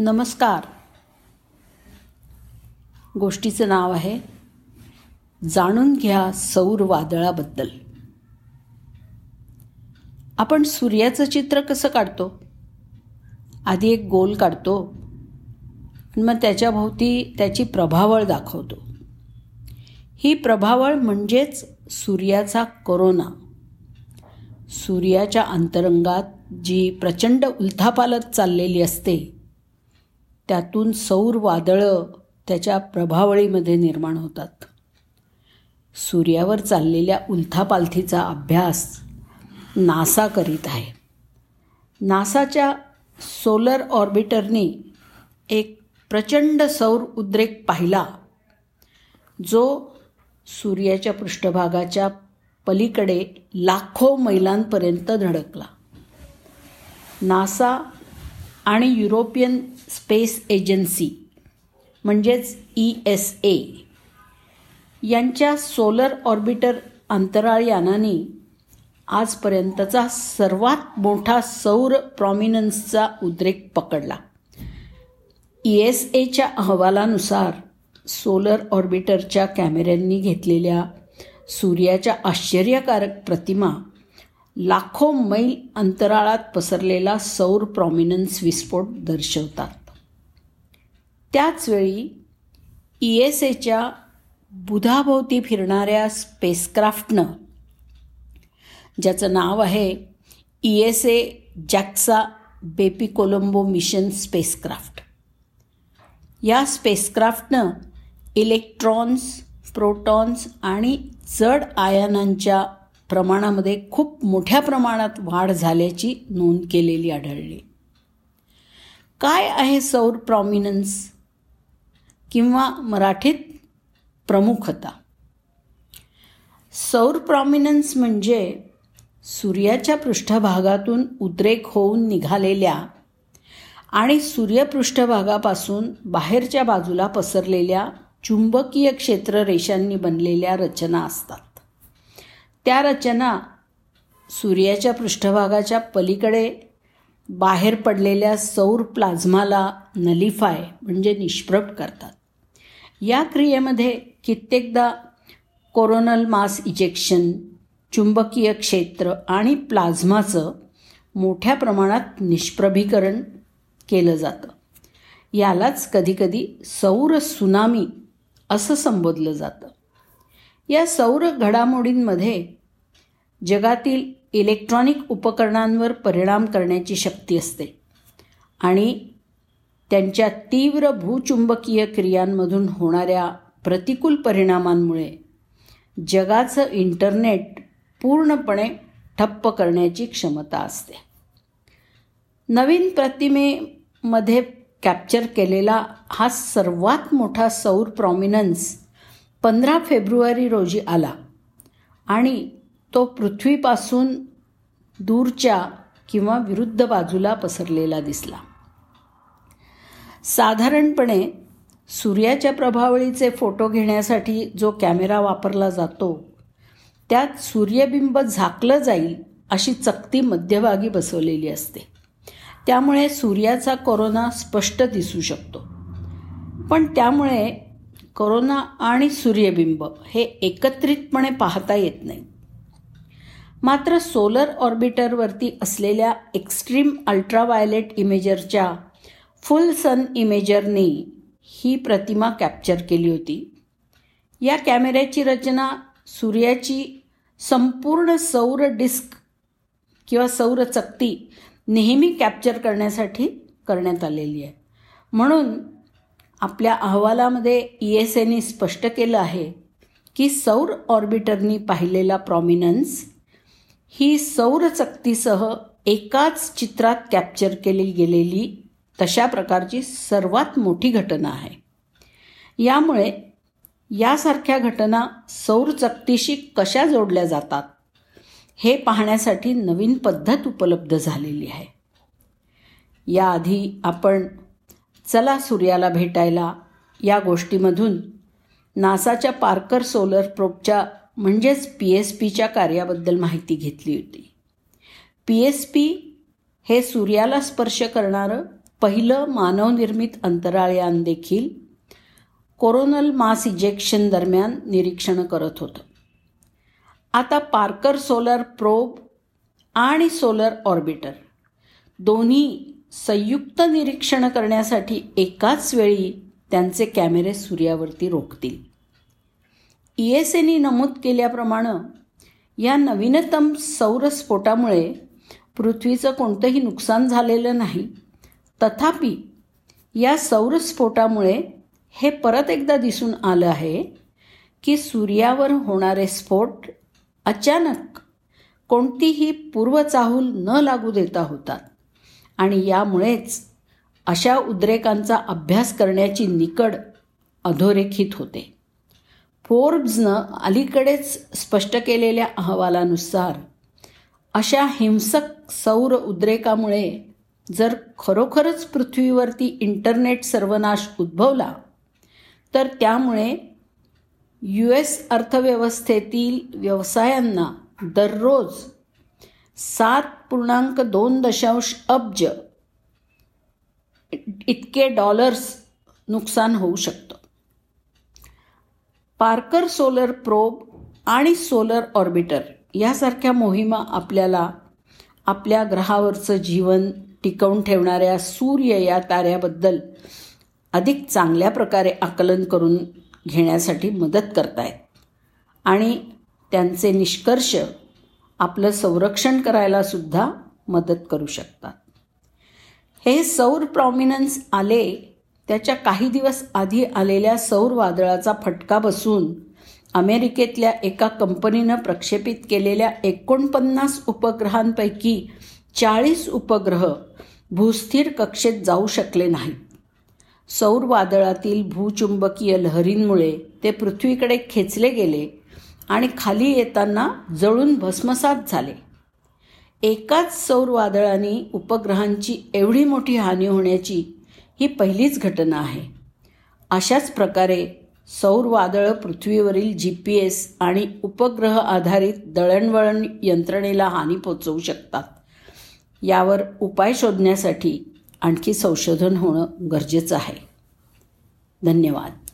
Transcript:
नमस्कार. गोष्टीचं नाव आहे जाणून घ्या सौर वादळाबद्दल. आपण सूर्याचं चित्र कसं काढतो? आधी एक गोल काढतो मग त्याच्याभोवती त्याची प्रभावळ दाखवतो. ही प्रभावळ म्हणजेच सूर्याचा कोरोना. सूर्याच्या अंतरंगात जी प्रचंड उलथापालत चाललेली असते त्यातून सौर वादळं त्याच्या प्रभावळीमध्ये निर्माण होतात. सूर्यावर चाललेल्या उल्थापालथीचा अभ्यास नासा करीत आहे. नासाच्या सोलर ऑर्बिटरनी एक प्रचंड सौर उद्रेक पाहिला जो सूर्याच्या पृष्ठभागाच्या पलीकडे लाखो मैलांपर्यंत धडकला. नासा आणि युरोपियन स्पेस एजन्सी म्हणजेच ई एस ए यांच्या सोलर ऑर्बिटर अंतराळ यानाने आजपर्यंतचा सर्वात मोठा सौर प्रॉमिनन्सचा उद्रेक पकडला. ई एस एच्या अहवालानुसार सोलर ऑर्बिटरच्या कॅमेऱ्यांनी घेतलेल्या सूर्याच्या आश्चर्यकारक प्रतिमा लाखो मैल अंतराळात पसरलेला सौर प्रॉमिनन्स विस्फोट दर्शवतात. त्याचवेळी ई एस एच्या बुधाभोवती फिरणाऱ्या स्पेसक्राफ्टनं ज्याचं नाव आहे E S A JAXA Bepi Colombo mission spacecraft या स्पेसक्राफ्टनं इलेक्ट्रॉन्स प्रोटॉन्स आणि जड आयनांच्या प्रमाणामध्ये खूप मोठ्या प्रमाणात वाढ झाल्याची नोंद केलेली आढळली. काय आहे सौर प्रॉमिनन्स किंवा मराठीत प्रमुखता? सौर प्रॉमिनन्स म्हणजे सूर्याच्या पृष्ठभागातून उद्रेक होऊन निघालेल्या आणि सूर्यपृष्ठभागापासून बाहेरच्या बाजूला पसरलेल्या चुंबकीय क्षेत्र रेषांनी बनलेल्या रचना असतात. त्या रचना सूर्याच्या पृष्ठभागाच्या पलीकडे बाहेर पडलेल्या सौर प्लाझ्माला नलिफाय म्हणजे निष्प्रभ करतात. या क्रियेमध्ये कित्येकदा कोरोनल मास इजेक्शन चुंबकीय क्षेत्र आणि प्लाझ्माचं मोठ्या प्रमाणात निष्प्रभीकरण केलं जातं. यालाच कधीकधी सौर सुनामी असं संबोधलं जातं. या सौर घडामोडींमध्ये जगातील इलेक्ट्रॉनिक उपकरणांवर परिणाम करण्याची शक्ती असते. आणि त्यांच्या तीव्र भूचुंबकीय क्रियांमधून होणाऱ्या प्रतिकूल परिणामांमुळे जगाचं इंटरनेट पूर्णपणे ठप्प करण्याची क्षमता असते. नवीन प्रतिमेमध्ये कॅप्चर केलेला हा सर्वात मोठा सौर प्रॉमिनन्स पंधरा फेब्रुवारी रोजी आला आणि तो पृथ्वीपासून दूरच्या किंवा विरुद्ध बाजूला पसरलेला दिसला. साधारणपणे सूर्याच्या प्रभावळीचे फोटो घेण्यासाठी जो कॅमेरा वापरला जातो त्यात सूर्यबिंब झाकलं जाईल अशी चकती मध्यभागी बसवलेली असते. त्यामुळे सूर्याचा कोरोना स्पष्ट दिसू शकतो. पण त्यामुळे कोरोना आणि सूर्यबिंब हे एकत्रितपणे पाहता येत नाही. मात्र सोलर ऑर्बिटरवरती असलेल्या एक्स्ट्रीम अल्ट्रावायलेट इमेजरच्या फुल सन इमेजरने ही प्रतिमा कॅप्चर केली होती. या कॅमेऱ्याची रचना सूर्याची संपूर्ण सौर डिस्क किंवा सौर चकती नेहमी कॅप्चर करण्यासाठी करण्यात आलेली आहे. म्हणून आपल्या अहवालामध्ये ई एस एने स्पष्ट केलं आहे की सौर ऑर्बिटरनी पाहिलेला प्रॉमिनन्स ही सौरचक्तीसह एकाच चित्रात कॅप्चर केली गेलेली तशा प्रकारची सर्वात मोठी घटना आहे. यामुळे यासारख्या घटना सौरचक्तीशी कशा जोडल्या जातात हे पाहण्यासाठी नवीन पद्धत उपलब्ध झालेली आहे. याआधी आपण चला सूर्याला भेटायला या गोष्टीमधून नासाच्या पार्कर सोलर प्रोबच्या म्हणजेच पी एस पीच्या कार्याबद्दल माहिती घेतली होती. पी एस पी हे सूर्याला स्पर्श करणारं पहिलं मानवनिर्मित अंतराळयान देखील कोरोनल मास इजेक्शन दरम्यान निरीक्षण करत होतं. आता पार्कर सोलर प्रोब आणि सोलर ऑर्बिटर दोन्ही संयुक्त निरीक्षण करण्यासाठी एकाच वेळी त्यांचे कॅमेरे सूर्यावरती रोखतील. ई एस एनी नमूद केल्याप्रमाणे या नवीनतम सौरस्फोटामुळे पृथ्वीचं कोणतंही नुकसान झालेलं नाही. तथापि या सौरस्फोटामुळे हे परत एकदा दिसून आलं आहे की सूर्यावर होणारे स्फोट अचानक कोणतीही पूर्वचाहूल न लागू देता होतात आणि यामुळेच अशा उद्रेकांचा अभ्यास करण्याची निकड अधोरेखित होते. फोर्ब्सनं अलीकडेच स्पष्ट केलेल्या अहवालानुसार अशा हिंसक सौर उद्रेकामुळे जर खरोखरच पृथ्वीवरती इंटरनेट सर्वनाश उद्भवला तर त्यामुळे यू एस अर्थव्यवस्थेतील व्यवसायांना दररोज सात पूर्णांक दोन दशांश अब्ज इतके डॉलर्स नुकसान होऊ शकतं. पार्कर सोलर प्रोब आणि सोलर ऑर्बिटर यासारख्या मोहिमा आपल्याला आपल्या ग्रहावरचं जीवन टिकवून ठेवणाऱ्या सूर्य या ताऱ्याबद्दल अधिक चांगल्या प्रकारे आकलन करून घेण्यासाठी मदत करतायत. आणि त्यांचे निष्कर्ष आपलं संरक्षण करायला सुद्धा मदत करू शकतात. हे सौर प्रॉमिनन्स आले त्याच्या काही दिवस आधी आलेल्या सौर वादळाचा फटका बसून अमेरिकेतल्या एका कंपनीनं प्रक्षेपित केलेल्या एकोणपन्नास उपग्रहांपैकी चाळीस उपग्रह भूस्थिर कक्षेत जाऊ शकले नाहीत. सौर वादळातील भूचुंबकीय लहरींमुळे ते पृथ्वीकडे खेचले गेले आणि खाली येताना जळून भस्मसात झाले. एकाच सौर वादळाने उपग्रहांची एवढी मोठी हानी होण्याची ही पहिलीच घटना आहे. अशाच प्रकारे सौर वादळं पृथ्वीवरील जी पी एस आणि उपग्रह आधारित दळणवळण यंत्रणेला हानी पोचवू शकतात. यावर उपाय शोधण्यासाठी आणखी संशोधन होणं गरजेचं आहे. धन्यवाद.